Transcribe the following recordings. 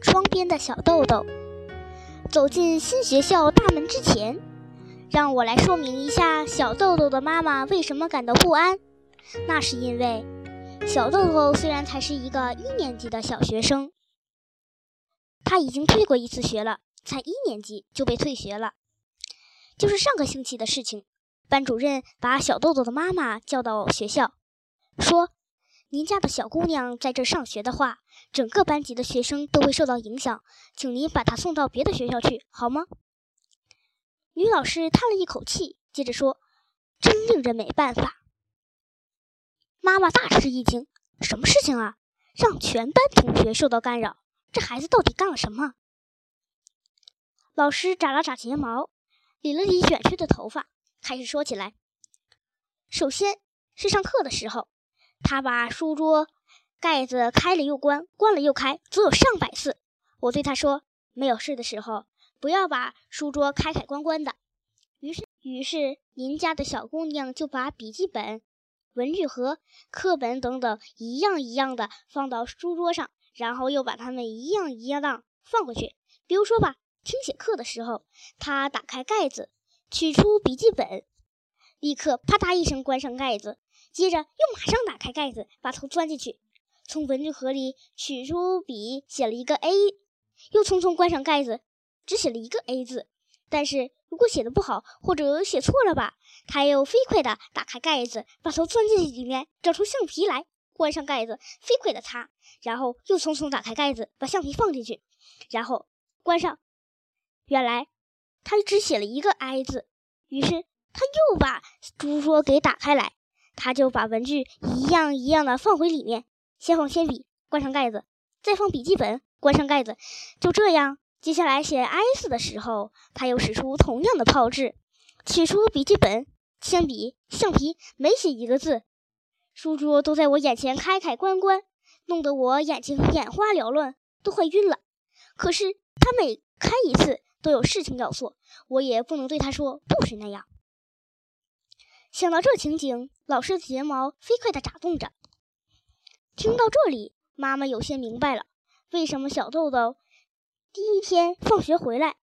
窗边的小豆豆。走进新学校大门之前，让我来说明一下小豆豆的妈妈为什么感到不安。那是因为，小豆豆虽然才是一个一年级的小学生，他已经退过一次学了，才一年级就被退学了。就是上个星期的事情，班主任把小豆豆的妈妈叫到学校，说。您家的小姑娘在这上学的话，整个班级的学生都会受到影响，请您把他送到别的学校去，好吗？女老师叹了一口气，接着说：“真令人没办法。”妈妈大吃一惊：“什么事情啊？让全班同学受到干扰？这孩子到底干了什么？”老师眨了眨睫毛，理了理卷曲的头发，开始说起来：“首先是上课的时候。”他把书桌盖子开了又关，关了又开，足有上百次。我对他说：“没有事的时候，不要把书桌开开关关的。”于是，于是您家的小姑娘就把笔记本、文具盒、课本等等一样一样的放到书桌上，然后又把它们一样一样的放回去。比如说吧，听写课的时候，她打开盖子，取出笔记本，立刻啪嗒一声关上盖子。接着又马上打开盖子，把头钻进去，从文具盒里取出笔，写了一个 A，又匆匆关上盖子，只写了一个 A 字。但是如果写的不好或者写错了吧，他又飞快地打开盖子，把头钻进里面，找出橡皮来，关上盖子，飞快地擦，然后又匆匆打开盖子，把橡皮放进去，然后关上。原来他只写了一个 I 字，于是他又把书桌给打开来。他就把文具一样一样的放回里面，先放铅笔，关上盖子，再放笔记本，关上盖子。就这样，接下来写 S 的时候，他又使出同样的炮制，取出笔记本、铅笔、橡皮，没写一个字。书桌都在我眼前开开关关，弄得我眼睛眼花缭乱，都快晕了。可是他每开一次都有事情要做，我也不能对他说不许那样。想到这情景，老师的睫毛飞快地眨动着。听到这里，妈妈有些明白了，为什么小豆豆第一天放学回来，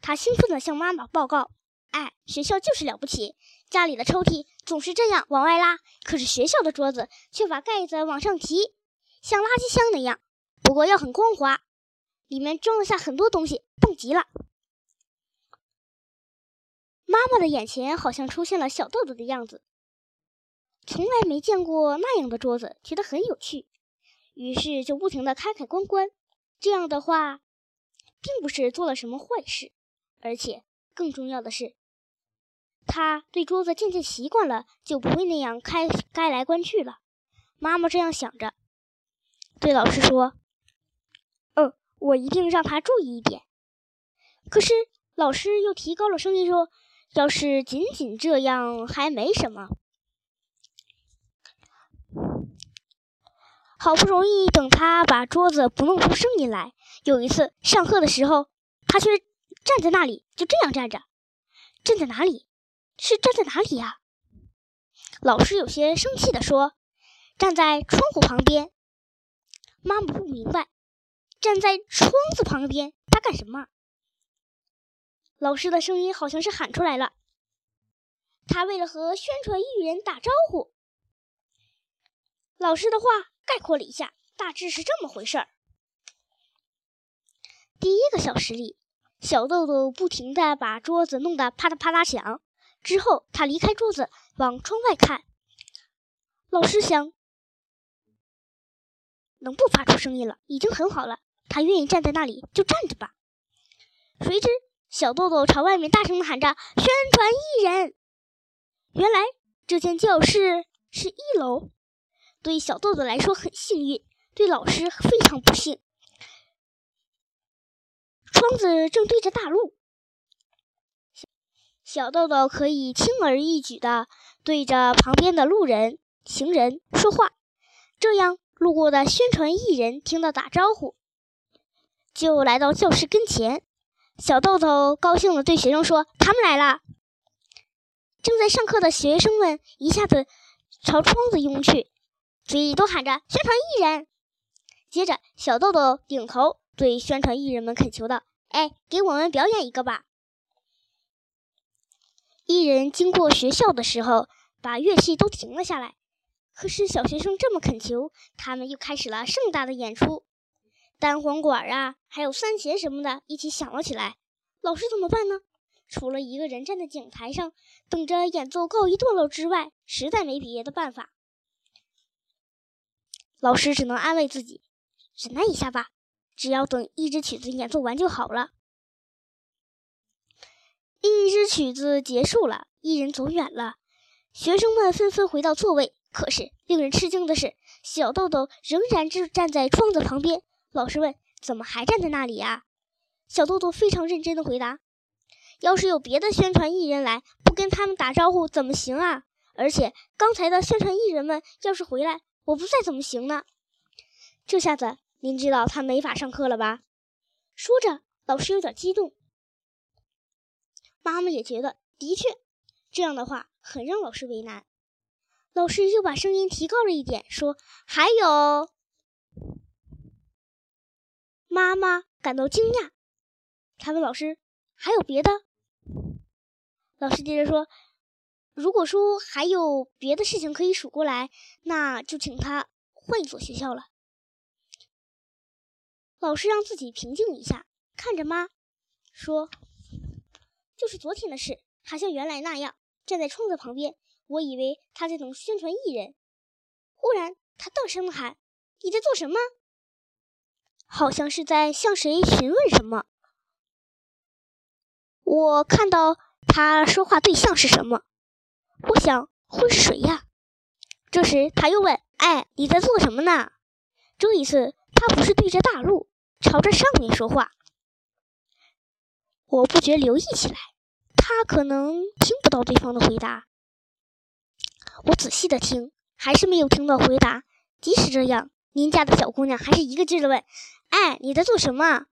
他兴奋地向妈妈报告：“哎，学校就是了不起，家里的抽屉总是这样往外拉，可是学校的桌子却把盖子往上提，像垃圾箱那样。不过要很光滑，里面装得下很多东西，棒极了。”妈妈的眼前好像出现了小豆豆的样子，从来没见过那样的桌子，觉得很有趣，于是就不停的开开关关。这样的话，并不是做了什么坏事，而且更重要的是，他对桌子渐渐习惯了，就不会那样开开来关去了。妈妈这样想着，对老师说：“嗯，我一定让他注意一点。”可是老师又提高了声音说。要是仅仅这样还没什么，好不容易等他把桌子不弄出声音来。有一次上课的时候，他却站在那里，就这样站着。站在哪里？是站在哪里呀？老师有些生气地说：“站在窗户旁边。”妈妈不明白，站在窗子旁边，他干什么？老师的声音好像是喊出来了。他为了和宣传艺人打招呼。老师的话概括了一下，大致是这么回事儿。第一个小时里，小豆豆不停地把桌子弄得啪嗒啪嗒响。之后，他离开桌子，往窗外看。老师想，能不发出声音了，已经很好了。他愿意站在那里，就站着吧。谁知。小豆豆朝外面大声地喊着：“宣传艺人！”原来这间教室是一楼，对小豆豆来说很幸运，对老师非常不幸。窗子正对着大路，小豆豆可以轻而易举地对着旁边的路人、行人说话，这样路过的宣传艺人听到打招呼，就来到教室跟前。小豆豆高兴地对学生说：“他们来了！”正在上课的学生们一下子朝窗子涌去，嘴里都喊着“宣传艺人”。接着，小豆豆顶头对宣传艺人们恳求道：“哎，给我们表演一个吧！”艺人经过学校的时候，把乐器都停了下来。可是小学生这么恳求，他们又开始了盛大的演出，单簧管啊，还有三弦什么的，一起响了起来。老师怎么办呢？除了一个人站在讲台上等着演奏告一段落之外，实在没别的办法。老师只能安慰自己，忍耐一下吧，只要等一支曲子演奏完就好了。一支曲子结束了，艺人走远了，学生们纷纷回到座位。可是令人吃惊的是，小豆豆仍然就站在窗子旁边。老师问：“怎么还站在那里呀？”小豆豆非常认真的回答：“要是有别的宣传艺人来，不跟他们打招呼怎么行啊？而且刚才的宣传艺人们要是回来，我不在怎么行呢？”这下子您知道他没法上课了吧？说着，老师有点激动。妈妈也觉得，的确，这样的话很让老师为难。老师又把声音提高了一点，说：“还有。”妈妈感到惊讶，他问老师：“还有别的？”老师接着说：“如果说还有别的事情可以数过来，那就请他换一所学校了。”老师让自己平静一下，看着妈说。就是昨天的事，还像原来那样站在窗子旁边。我以为他在等宣传艺人，忽然他大声的喊：“你在做什么？”好像是在向谁询问什么。我看到他说话对象是什么，我想会是谁呀？这时他又问：“哎，你在做什么呢？”这一次他不是对着大陆，朝着上面说话。我不觉留意起来。他可能听不到对方的回答。我仔细的听，还是没有听到回答。即使这样，您家的小姑娘还是一个劲的问：“哎，你在做什么？”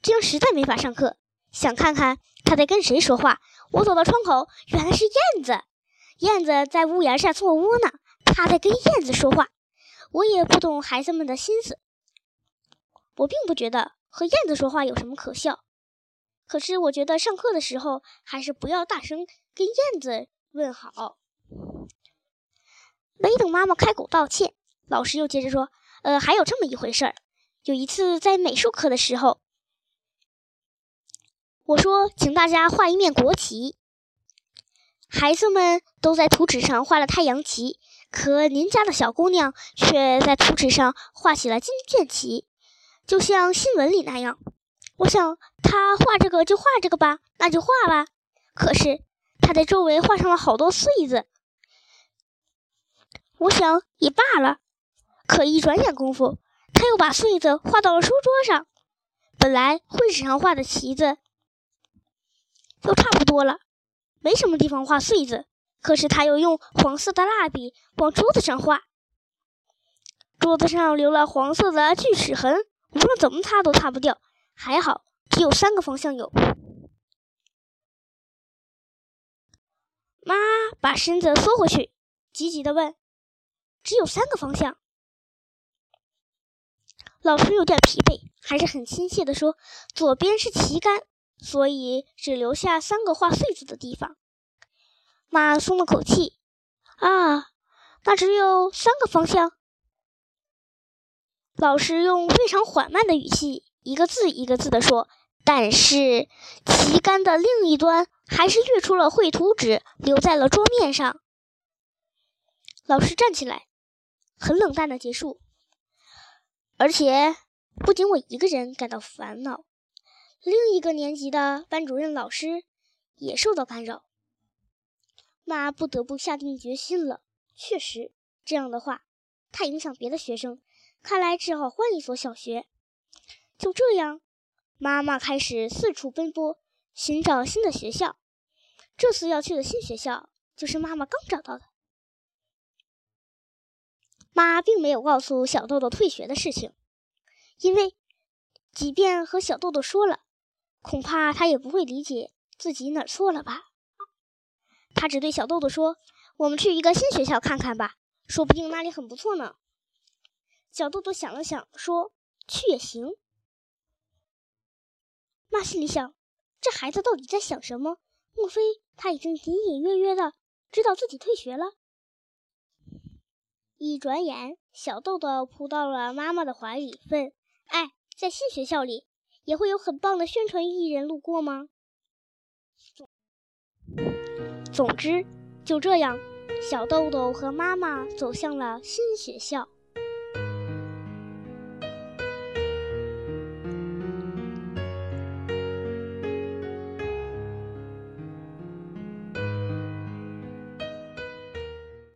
这样实在没法上课。想看看他在跟谁说话。我走到窗口，原来是燕子。燕子在屋檐下做窝呢。他在跟燕子说话。我也不懂孩子们的心思。我并不觉得和燕子说话有什么可笑。可是我觉得上课的时候还是不要大声跟燕子问好。没等妈妈开口道歉，老师又接着说：“呃，还有这么一回事儿。有一次在美术课的时候，我说请大家画一面国旗，孩子们都在图纸上画了太阳旗，可您家的小姑娘却在图纸上画起了金剑旗，就像新闻里那样。”我想他画这个就画这个吧，那就画吧。可是他在周围画上了好多穗子。我想也罢了。可一转眼功夫，他又把穗子画到了书桌上。本来绘纸上画的旗子就差不多了，没什么地方画穗子。可是他又用黄色的蜡笔往桌子上画，桌子上留了黄色的锯齿痕，无论怎么擦都擦不掉。还好，只有三个方向有。妈把身子缩回去，急急的问：“只有三个方向？”老师有点疲惫，还是很亲切的说：“左边是旗杆，所以只留下三个画穗子的地方。”妈松了口气：“啊，那只有三个方向。”老师用非常缓慢的语气。一个字一个字地说，但是旗杆的另一端还是跃出了绘图纸，留在了桌面上。老师站起来，很冷淡的结束。而且不仅我一个人感到烦恼，另一个年级的班主任老师也受到干扰。妈不得不下定决心了。确实，这样的话太影响别的学生，看来只好换一所小学。就这样，妈妈开始四处奔波，寻找新的学校。这次要去的新学校，就是妈妈刚找到的。妈并没有告诉小豆豆退学的事情，因为即便和小豆豆说了，恐怕他也不会理解自己哪儿错了吧。他只对小豆豆说：“我们去一个新学校看看吧，说不定那里很不错呢。”小豆豆想了想，说：“去也行。”妈心里想：这孩子到底在想什么？莫非他已经隐隐约约的知道自己退学了？一转眼，小豆豆扑到了妈妈的怀里，问：“哎，在新学校里也会有很棒的宣传艺人路过吗？”总之，就这样，小豆豆和妈妈走向了新学校。